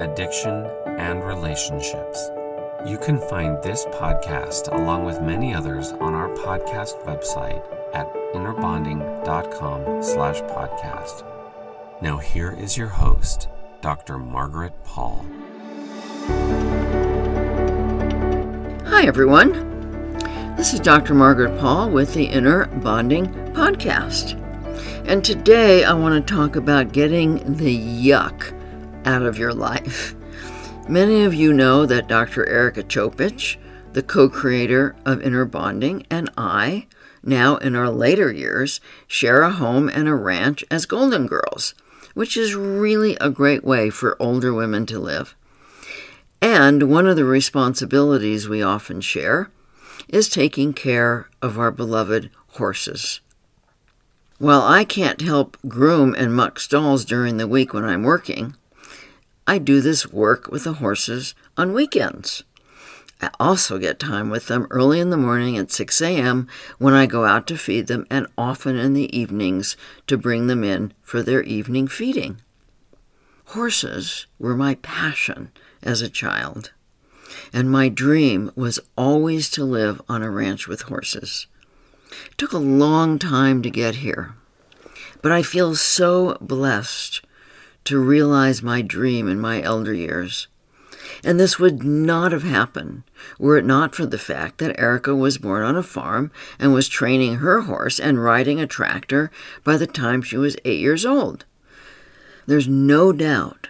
addiction, and relationships. You can find this podcast along with many others on our podcast website at innerbonding.com slash podcast. Now here is your host, Dr. Margaret Paul. Hi, everyone. This is Dr. Margaret Paul with the Inner Bonding Podcast. And today I want to talk about getting the yuck out of your life. Many of you know that Dr. Erika Chopich, the co creator of Inner Bonding, and I, now in our later years, share a home and a ranch as Golden Girls, which is really a great way for older women to live. And one of the responsibilities we often share is taking care of our beloved horses. While I can't help groom and muck stalls during the week when I'm working, I do this work with the horses on weekends. I also get time with them early in the morning at 6 a.m. when I go out to feed them, and often in the evenings to bring them in for their evening feeding. Horses were my passion as a child, and my dream was always to live on a ranch with horses. It took a long time to get here, but I feel so blessed to realize my dream in my elder years. And this would not have happened were it not for the fact that Erika was born on a farm and was training her horse and riding a tractor by the time she was eight years old. There's no doubt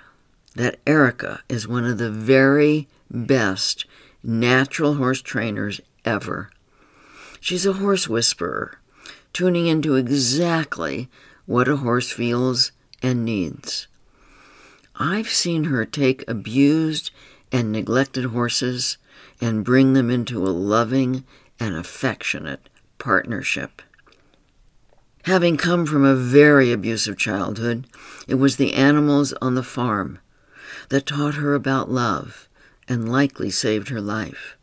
that Erika is one of the very best natural horse trainers ever. She's a horse whisperer, tuning into exactly what a horse feels and needs. I've seen her take abused and neglected horses and bring them into a loving and affectionate partnership. Having come from a very abusive childhood, it was the animals on the farm that taught her about love and likely saved her life.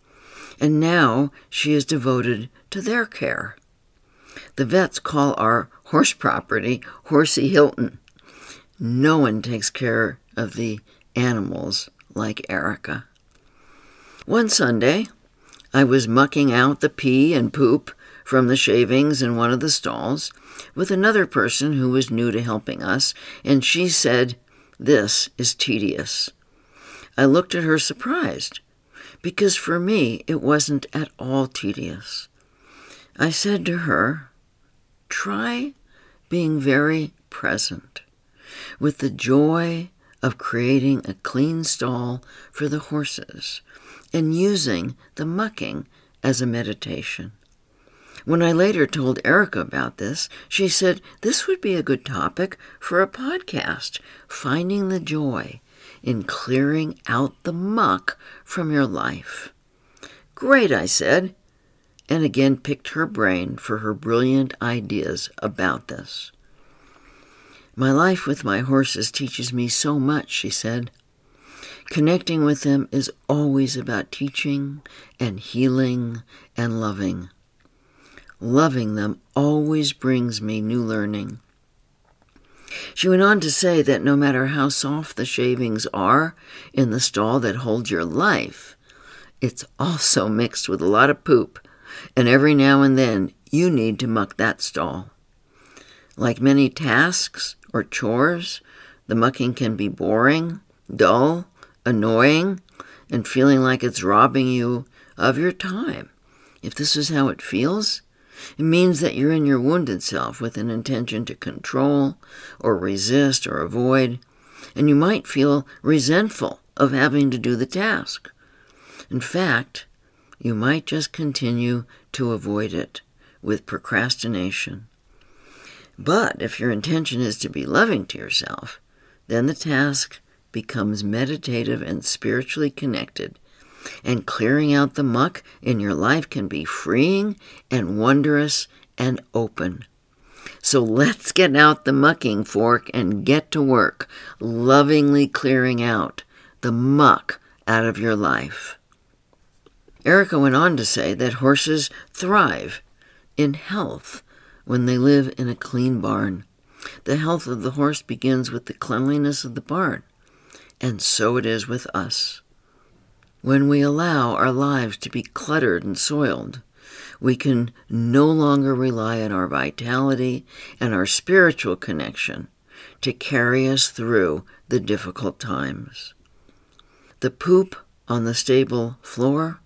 And now she is devoted to their care. The vets call our horse property Horsey Hilton. No one takes care of the animals like Erika. One Sunday, I was mucking out the pee and poop from the shavings in one of the stalls with another person who was new to helping us, and she said, This is tedious. I looked at her surprised, because for me it wasn't at all tedious. I said to her, Try being very present with the joy of creating a clean stall for the horses and using the mucking as a meditation. When I later told Erika about this, she said this would be a good topic for a podcast finding the joy in clearing out the muck from your life. Great, I said, and again picked her brain for her brilliant ideas about this. My life with my horses teaches me so much, she said. Connecting with them is always about teaching and healing and loving. Loving them always brings me new learning. She went on to say that no matter how soft the shavings are in the stall that holds your life, it's also mixed with a lot of poop, and every now and then you need to muck that stall. Like many tasks or chores, the mucking can be boring, dull, annoying, and feeling like it's robbing you of your time. If this is how it feels, it means that you're in your wounded self with an intention to control or resist or avoid, and you might feel resentful of having to do the task. In fact, you might just continue to avoid it with procrastination. But if your intention is to be loving to yourself, then the task becomes meditative and spiritually connected and clearing out the muck in your life can be freeing and wondrous and open. So let's get out the mucking fork and get to work, lovingly clearing out the muck out of your life. Erika went on to say that horses thrive in health when they live in a clean barn. The health of the horse begins with the cleanliness of the barn, and so it is with us. When we allow our lives to be cluttered and soiled, we can no longer rely on our vitality and our spiritual connection to carry us through the difficult times. The poop on the stable floor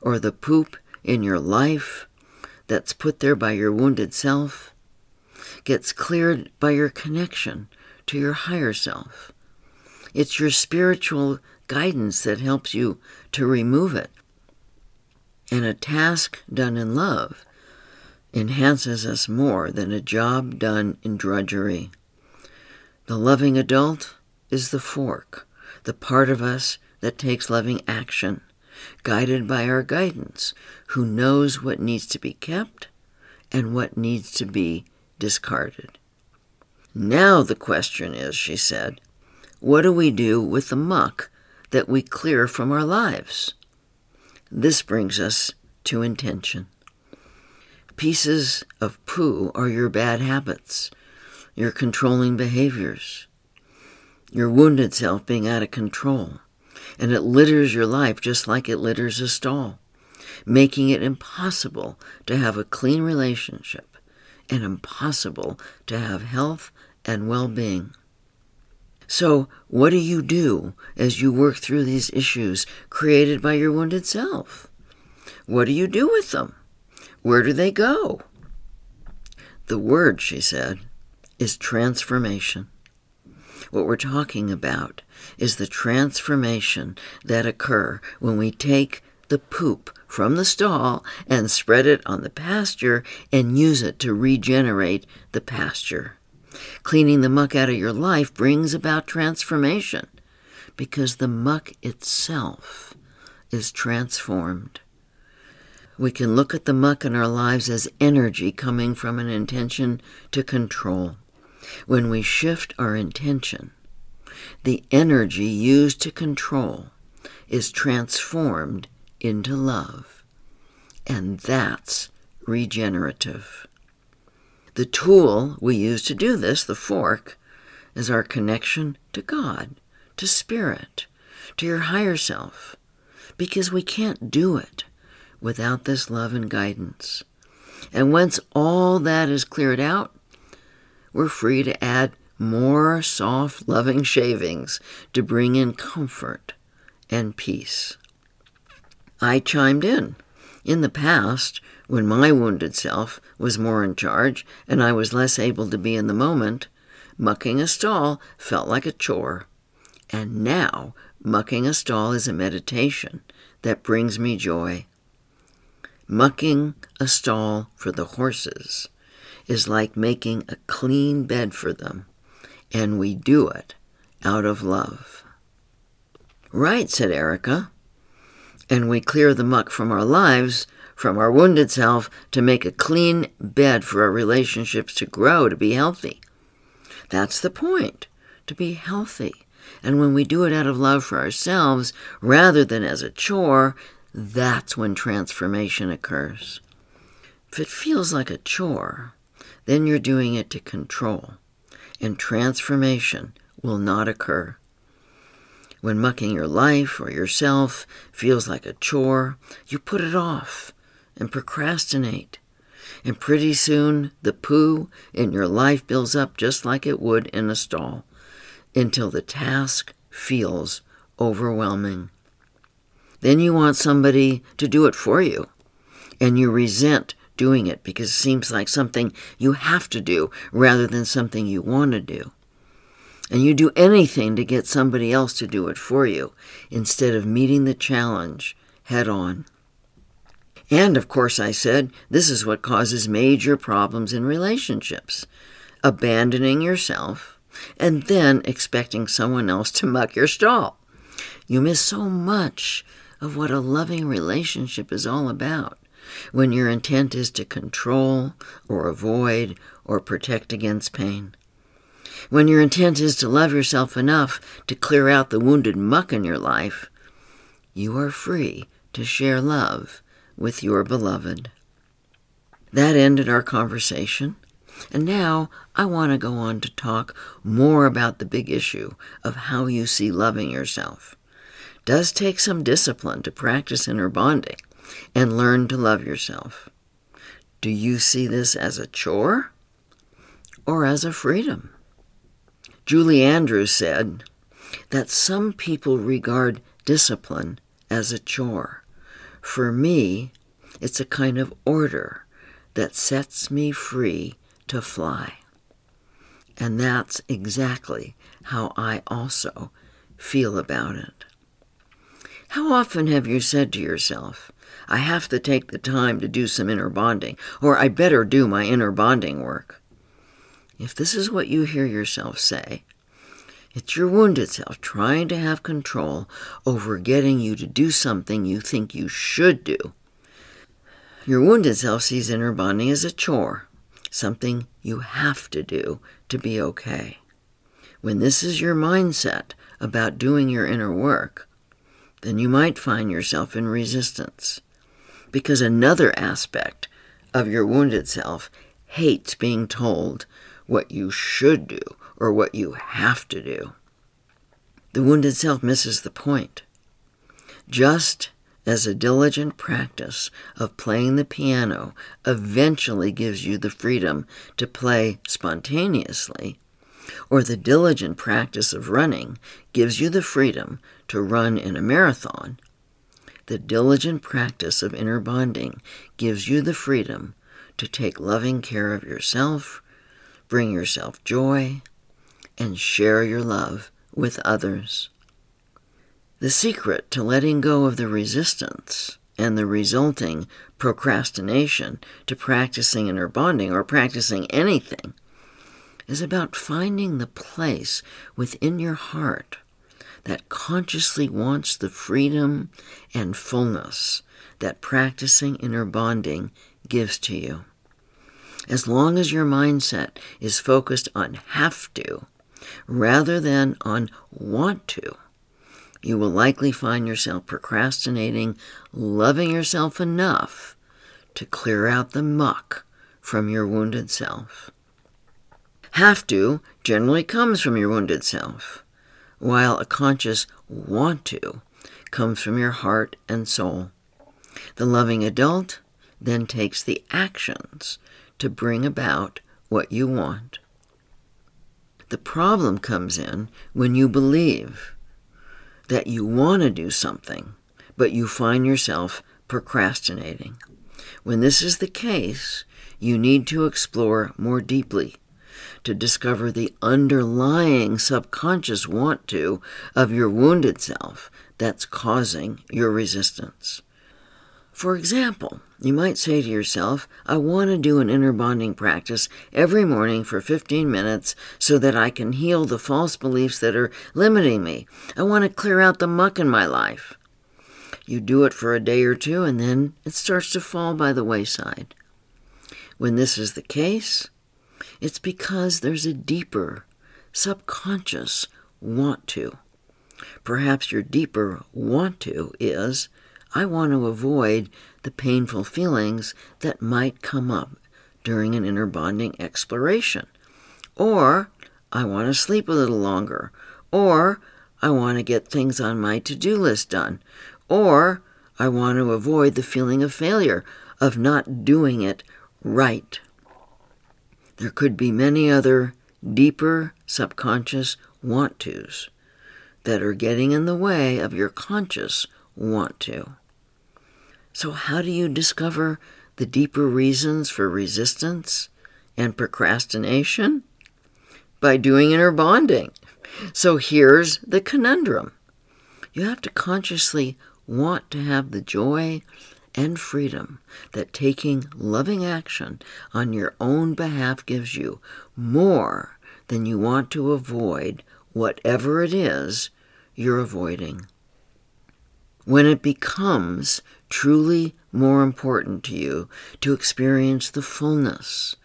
or the poop in your life that's put there by your wounded self gets cleared by your connection to your higher self. It's your spiritual guidance that helps you to remove it. And a task done in love enhances us more than a job done in drudgery. The loving adult is the fork, the part of us that takes loving action, guided by our guidance, who knows what needs to be kept and what needs to be discarded. Now the question is, she said, what do we do with the muck that we clear from our lives. This brings us to intention. Pieces of poo are your bad habits, your controlling behaviors, your wounded self being out of control, and it litters your life just like it litters a stall, making it impossible to have a clean relationship and impossible to have health and well being. So, what do you do as you work through these issues created by your wounded self? What do you do with them? Where do they go? The word, she said, is transformation. What we're talking about is the transformation that occur when we take the poop from the stall and spread it on the pasture and use it to regenerate the pasture. Cleaning the muck out of your life brings about transformation because the muck itself is transformed. We can look at the muck in our lives as energy coming from an intention to control. When we shift our intention, the energy used to control is transformed into love. And that's regenerative. The tool we use to do this, the fork, is our connection to God, to Spirit, to your higher self, because we can't do it without this love and guidance. And once all that is cleared out, we're free to add more soft, loving shavings to bring in comfort and peace. I chimed in. In the past, when my wounded self was more in charge and I was less able to be in the moment, mucking a stall felt like a chore. And now, mucking a stall is a meditation that brings me joy. Mucking a stall for the horses is like making a clean bed for them, and we do it out of love. Right, said Erika. And we clear the muck from our lives from our wounded self to make a clean bed for our relationships to grow, to be healthy. That's the point, to be healthy. And when we do it out of love for ourselves rather than as a chore, that's when transformation occurs. If it feels like a chore, then you're doing it to control. and transformation will not occur. When mucking your life or yourself feels like a chore, you put it off and procrastinate. And pretty soon, the poo in your life builds up just like it would in a stall until the task feels overwhelming. Then you want somebody to do it for you, and you resent doing it because it seems like something you have to do rather than something you want to do. And you do anything to get somebody else to do it for you instead of meeting the challenge head on. And of course, I said, this is what causes major problems in relationships abandoning yourself and then expecting someone else to muck your stall. You miss so much of what a loving relationship is all about when your intent is to control or avoid or protect against pain. When your intent is to love yourself enough to clear out the wounded muck in your life, you are free to share love with your beloved. That ended our conversation, and now I want to go on to talk more about the big issue of how you see loving yourself. Does take some discipline to practice inner bonding and learn to love yourself. Do you see this as a chore or as a freedom? Julie Andrews said that some people regard discipline as a chore. For me, it's a kind of order that sets me free to fly. And that's exactly how I also feel about it. How often have you said to yourself, I have to take the time to do some inner bonding, or I better do my inner bonding work? If this is what you hear yourself say, it's your wounded self trying to have control over getting you to do something you think you should do. Your wounded self sees inner bonding as a chore, something you have to do to be okay. When this is your mindset about doing your inner work, then you might find yourself in resistance. Because another aspect of your wounded self hates being told what you should do or what you have to do. The wounded self misses the point. Just as a diligent practice of playing the piano eventually gives you the freedom to play spontaneously, or the diligent practice of running gives you the freedom to run in a marathon, the diligent practice of inner bonding gives you the freedom to take loving care of yourself bring yourself joy, and share your love with others. The secret to letting go of the resistance and the resulting procrastination to practicing inner bonding or practicing anything is about finding the place within your heart that consciously wants the freedom and fullness that practicing inner bonding gives to you as long as your mindset is focused on have to rather than on want to, you will likely find yourself procrastinating, loving yourself enough to clear out the muck from your wounded self. Have to generally comes from your wounded self, while a conscious want to comes from your heart and soul. The loving adult then takes the actions to bring about what you want. The problem comes in when you believe that you want to do something, but you find yourself procrastinating. When this is the case, you need to explore more deeply to discover the underlying subconscious want to of your wounded self that's causing your resistance. For example, you might say to yourself, I want to do an inner bonding practice every morning for 15 minutes so that I can heal the false beliefs that are limiting me. I want to clear out the muck in my life. You do it for a day or two, and then it starts to fall by the wayside. When this is the case, it's because there's a deeper, subconscious want to. Perhaps your deeper want to is I want to avoid the painful feelings that might come up during an inner bonding exploration. Or I want to sleep a little longer, or I want to get things on my to do list done, or I want to avoid the feeling of failure, of not doing it right. There could be many other deeper subconscious want tos that are getting in the way of your conscious want to. So, how do you discover the deeper reasons for resistance and procrastination? By doing inner bonding. So, here's the conundrum you have to consciously want to have the joy and freedom that taking loving action on your own behalf gives you more than you want to avoid whatever it is you're avoiding. When it becomes truly more important to you to experience the fullness,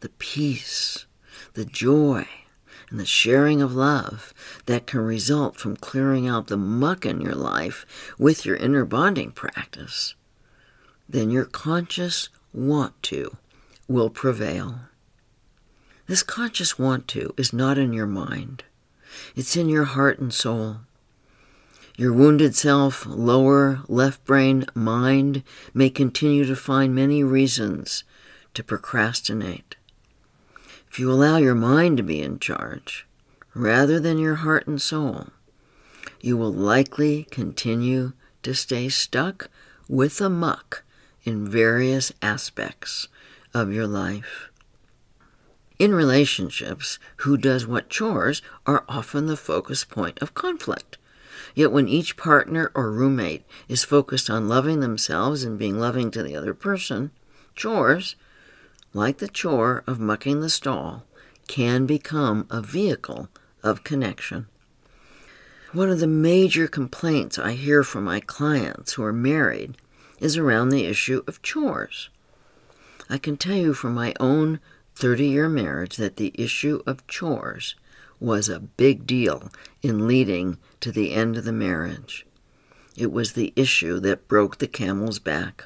the peace, the joy, and the sharing of love that can result from clearing out the muck in your life with your inner bonding practice, then your conscious want to will prevail. This conscious want to is not in your mind, it's in your heart and soul. Your wounded self, lower left brain mind may continue to find many reasons to procrastinate. If you allow your mind to be in charge, rather than your heart and soul, you will likely continue to stay stuck with the muck in various aspects of your life. In relationships, who does what chores are often the focus point of conflict. Yet when each partner or roommate is focused on loving themselves and being loving to the other person, chores, like the chore of mucking the stall, can become a vehicle of connection. One of the major complaints I hear from my clients who are married is around the issue of chores. I can tell you from my own 30 year marriage that the issue of chores was a big deal in leading to the end of the marriage. It was the issue that broke the camel's back.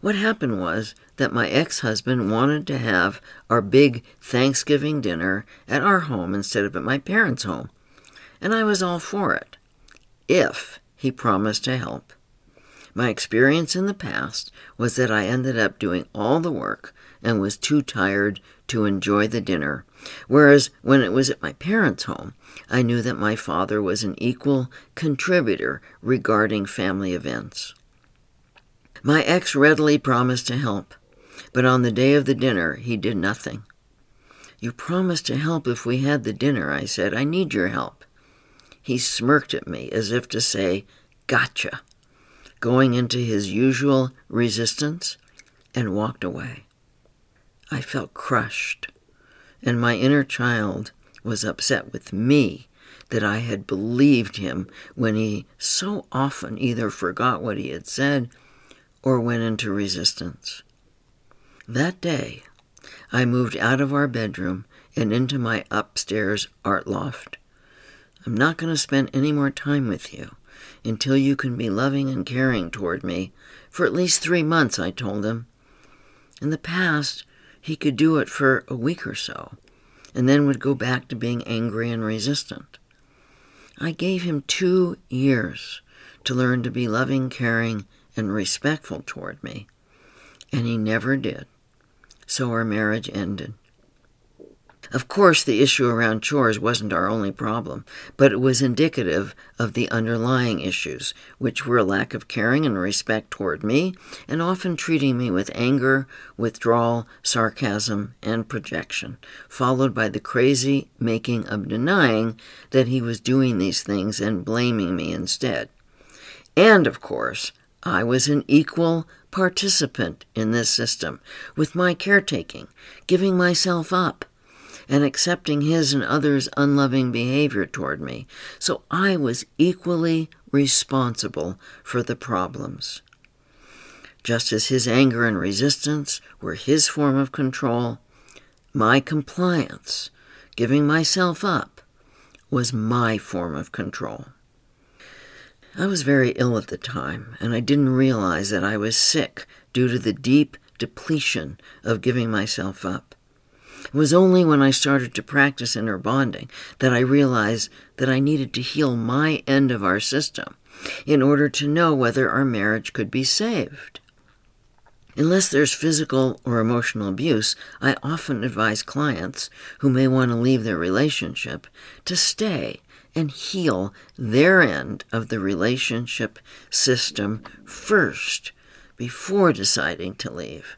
What happened was that my ex husband wanted to have our big Thanksgiving dinner at our home instead of at my parents' home, and I was all for it, if he promised to help. My experience in the past was that I ended up doing all the work and was too tired to enjoy the dinner. Whereas when it was at my parents' home, I knew that my father was an equal contributor regarding family events. My ex readily promised to help, but on the day of the dinner, he did nothing. You promised to help if we had the dinner, I said. I need your help. He smirked at me as if to say, Gotcha, going into his usual resistance, and walked away. I felt crushed, and my inner child was upset with me that I had believed him when he so often either forgot what he had said or went into resistance. That day, I moved out of our bedroom and into my upstairs art loft. I'm not going to spend any more time with you until you can be loving and caring toward me for at least three months, I told him. In the past, he could do it for a week or so, and then would go back to being angry and resistant. I gave him two years to learn to be loving, caring, and respectful toward me, and he never did. So our marriage ended. Of course, the issue around chores wasn't our only problem, but it was indicative of the underlying issues, which were a lack of caring and respect toward me, and often treating me with anger, withdrawal, sarcasm, and projection, followed by the crazy making of denying that he was doing these things and blaming me instead. And, of course, I was an equal participant in this system, with my caretaking, giving myself up and accepting his and others' unloving behavior toward me, so I was equally responsible for the problems. Just as his anger and resistance were his form of control, my compliance, giving myself up, was my form of control. I was very ill at the time, and I didn't realize that I was sick due to the deep depletion of giving myself up. It was only when I started to practice inner bonding that I realized that I needed to heal my end of our system in order to know whether our marriage could be saved. Unless there's physical or emotional abuse, I often advise clients who may want to leave their relationship to stay and heal their end of the relationship system first before deciding to leave.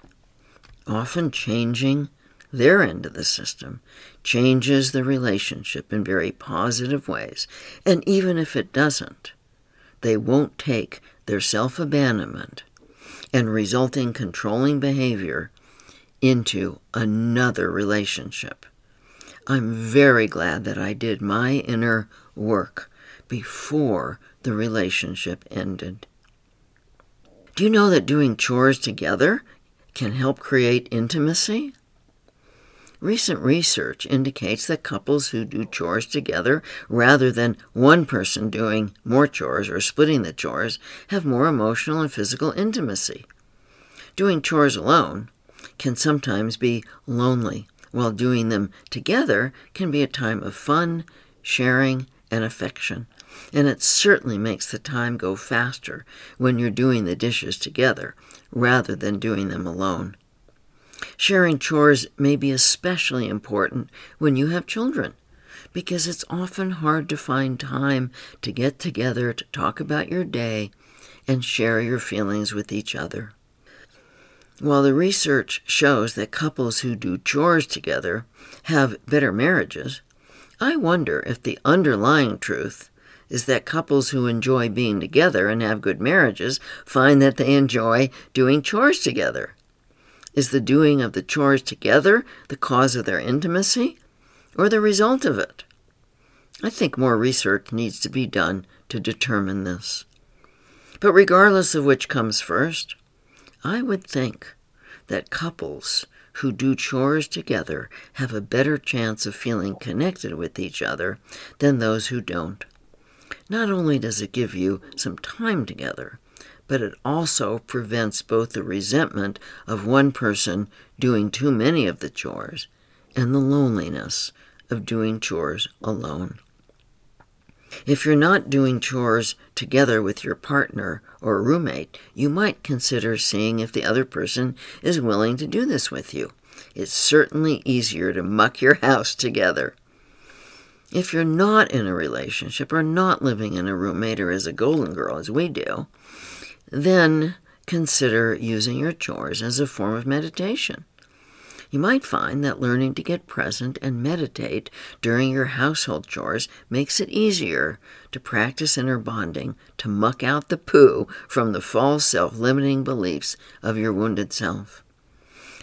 Often changing their end of the system changes the relationship in very positive ways, and even if it doesn't, they won't take their self abandonment and resulting controlling behavior into another relationship. I'm very glad that I did my inner work before the relationship ended. Do you know that doing chores together can help create intimacy? Recent research indicates that couples who do chores together rather than one person doing more chores or splitting the chores have more emotional and physical intimacy. Doing chores alone can sometimes be lonely, while doing them together can be a time of fun, sharing, and affection. And it certainly makes the time go faster when you're doing the dishes together rather than doing them alone. Sharing chores may be especially important when you have children because it's often hard to find time to get together to talk about your day and share your feelings with each other. While the research shows that couples who do chores together have better marriages, I wonder if the underlying truth is that couples who enjoy being together and have good marriages find that they enjoy doing chores together. Is the doing of the chores together the cause of their intimacy or the result of it? I think more research needs to be done to determine this. But regardless of which comes first, I would think that couples who do chores together have a better chance of feeling connected with each other than those who don't. Not only does it give you some time together, but it also prevents both the resentment of one person doing too many of the chores and the loneliness of doing chores alone. If you're not doing chores together with your partner or roommate, you might consider seeing if the other person is willing to do this with you. It's certainly easier to muck your house together. If you're not in a relationship or not living in a roommate or as a golden girl as we do, then consider using your chores as a form of meditation. You might find that learning to get present and meditate during your household chores makes it easier to practice inner bonding to muck out the poo from the false self limiting beliefs of your wounded self.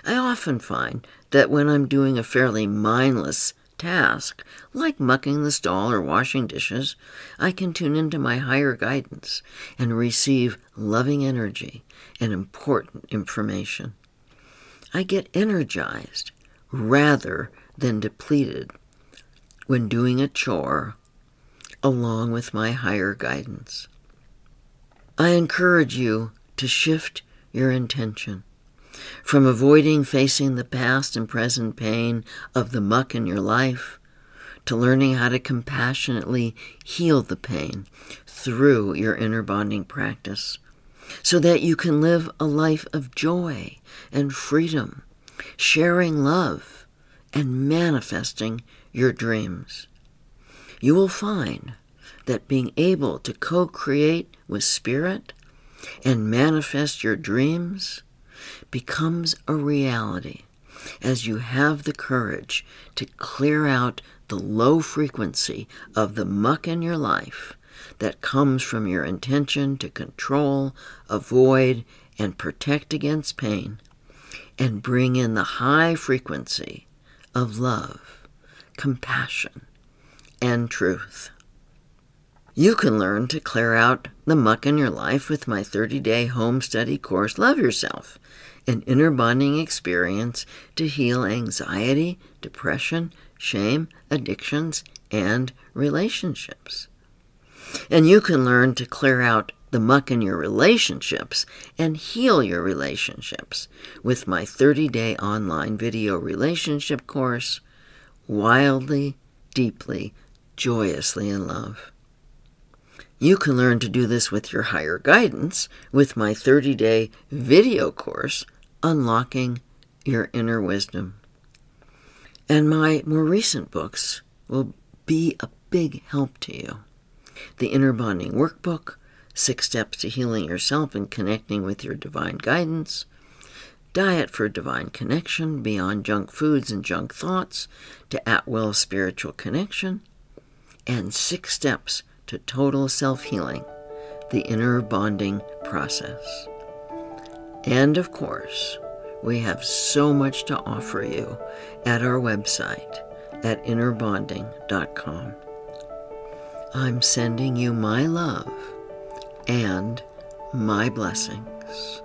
I often find that when I'm doing a fairly mindless task, like mucking the stall or washing dishes, I can tune into my higher guidance and receive loving energy and important information. I get energized rather than depleted when doing a chore along with my higher guidance. I encourage you to shift your intention from avoiding facing the past and present pain of the muck in your life to learning how to compassionately heal the pain through your inner bonding practice so that you can live a life of joy and freedom, sharing love and manifesting your dreams. You will find that being able to co create with Spirit and manifest your dreams becomes a reality as you have the courage to clear out the low frequency of the muck in your life that comes from your intention to control, avoid, and protect against pain, and bring in the high frequency of love, compassion, and truth. You can learn to clear out the muck in your life with my 30 day home study course, Love Yourself, an inner bonding experience to heal anxiety, depression, shame, addictions, and relationships. And you can learn to clear out the muck in your relationships and heal your relationships with my 30 day online video relationship course, Wildly, Deeply, Joyously in Love. You can learn to do this with your higher guidance with my 30 day video course, Unlocking Your Inner Wisdom. And my more recent books will be a big help to you. The Inner Bonding Workbook, Six Steps to Healing Yourself and Connecting with Your Divine Guidance, Diet for Divine Connection, Beyond Junk Foods and Junk Thoughts to At Will Spiritual Connection, and Six Steps to Total Self Healing, the Inner Bonding Process. And of course, we have so much to offer you at our website at innerbonding.com. I'm sending you my love and my blessings.